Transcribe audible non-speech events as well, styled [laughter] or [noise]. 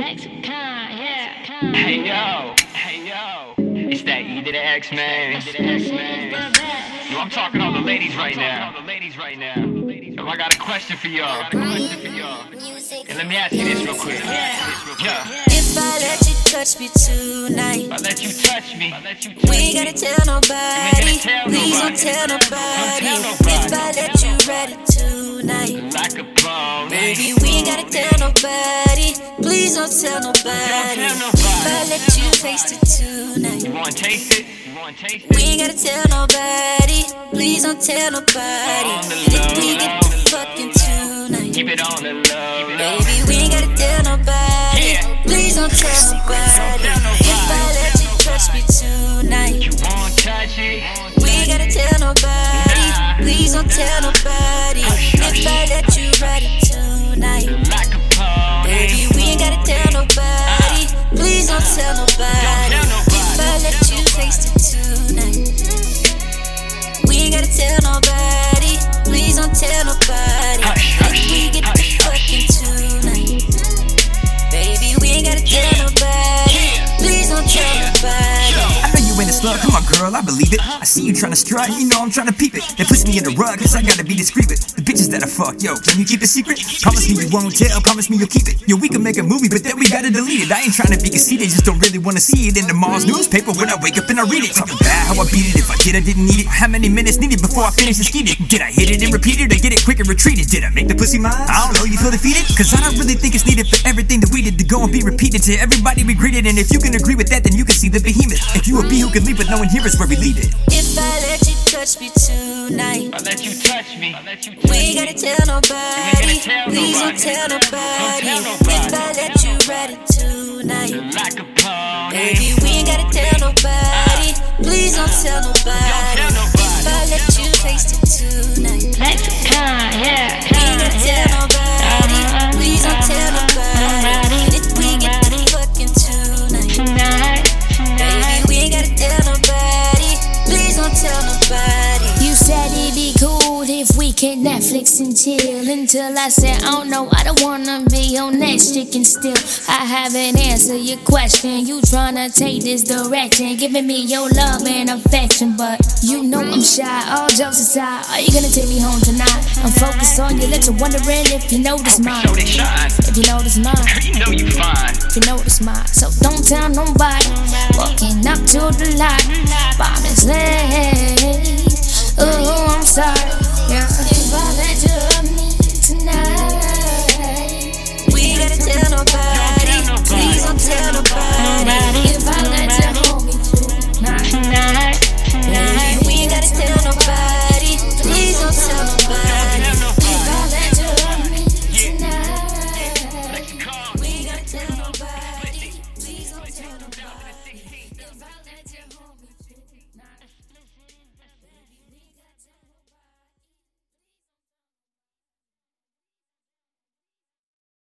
Hey yo, hey yo, it's that E to the X man. Yo, I'm talking all the ladies right now. All the ladies right now. Yo, I got a question for y'all. Question for y'all. And let me ask you this real quick. Yeah. If I let you touch me tonight, I let you touch me. I let you touch we ain't gotta tell nobody. Please don't tell nobody. Don't tell nobody. If I let you ride it tonight. Baby, we ain't gotta tell nobody. Please don't tell nobody. If I let you taste it tonight. You wanna taste it? You wanna taste it? We ain't gotta tell nobody. Please don't tell nobody. If we get to fucking tonight. Keep it on the low. Baby, we ain't gotta tell nobody. Yeah. Please don't tell nobody. tell nobody. If I let you touch me tonight. You wanna touch it? We ain't gotta tell nobody. Please don't tell nobody. If I let you ride it tonight. Come on girl, I believe it. I see you tryna strut, you know I'm tryna peep it. They push me in the rug, cause I gotta be discreet with the bitches that I fuck. Yo, can you keep it secret? Promise me you won't tell, promise me you'll keep it. Yo, we can make a movie, but then we gotta delete it. I ain't tryna be conceited, just don't really wanna see it in the Mars newspaper when I wake up and I read it. Talking about how I beat it, if I did, I didn't need it. How many minutes needed before I finish and skeet it? Did I hit it and repeat it, or get it quick and retreat it? Did I make the pussy mine? I don't know, you feel defeated? Cause I don't really think it's needed for everything that we did to go and be repeated to everybody we greeted. And if you can agree with that, then you can see the behemoth. If you a bee who can leap, but no one here is where we leave it. If I let you touch me tonight. I let you touch me. I let you We touch ain't me. gotta tell nobody. tell Please don't tell nobody. Don't tell nobody. If I let you ride it tonight. Like a pony. Baby, we ain't gotta tell nobody. Please don't tell nobody. Can Netflix and chill until I said, oh no, I don't wanna be on that chicken still. I haven't answered your question. You tryna take this direction, giving me your love and affection, but you know I'm shy. All jokes aside, are you gonna take me home tonight? I'm focused on your lips, I'm wondering if you notice mine. If you notice mine. [laughs] You know you fine. If you notice mine, so don't tell nobody. Walking up to the light, promise land. Oh, I'm sorry.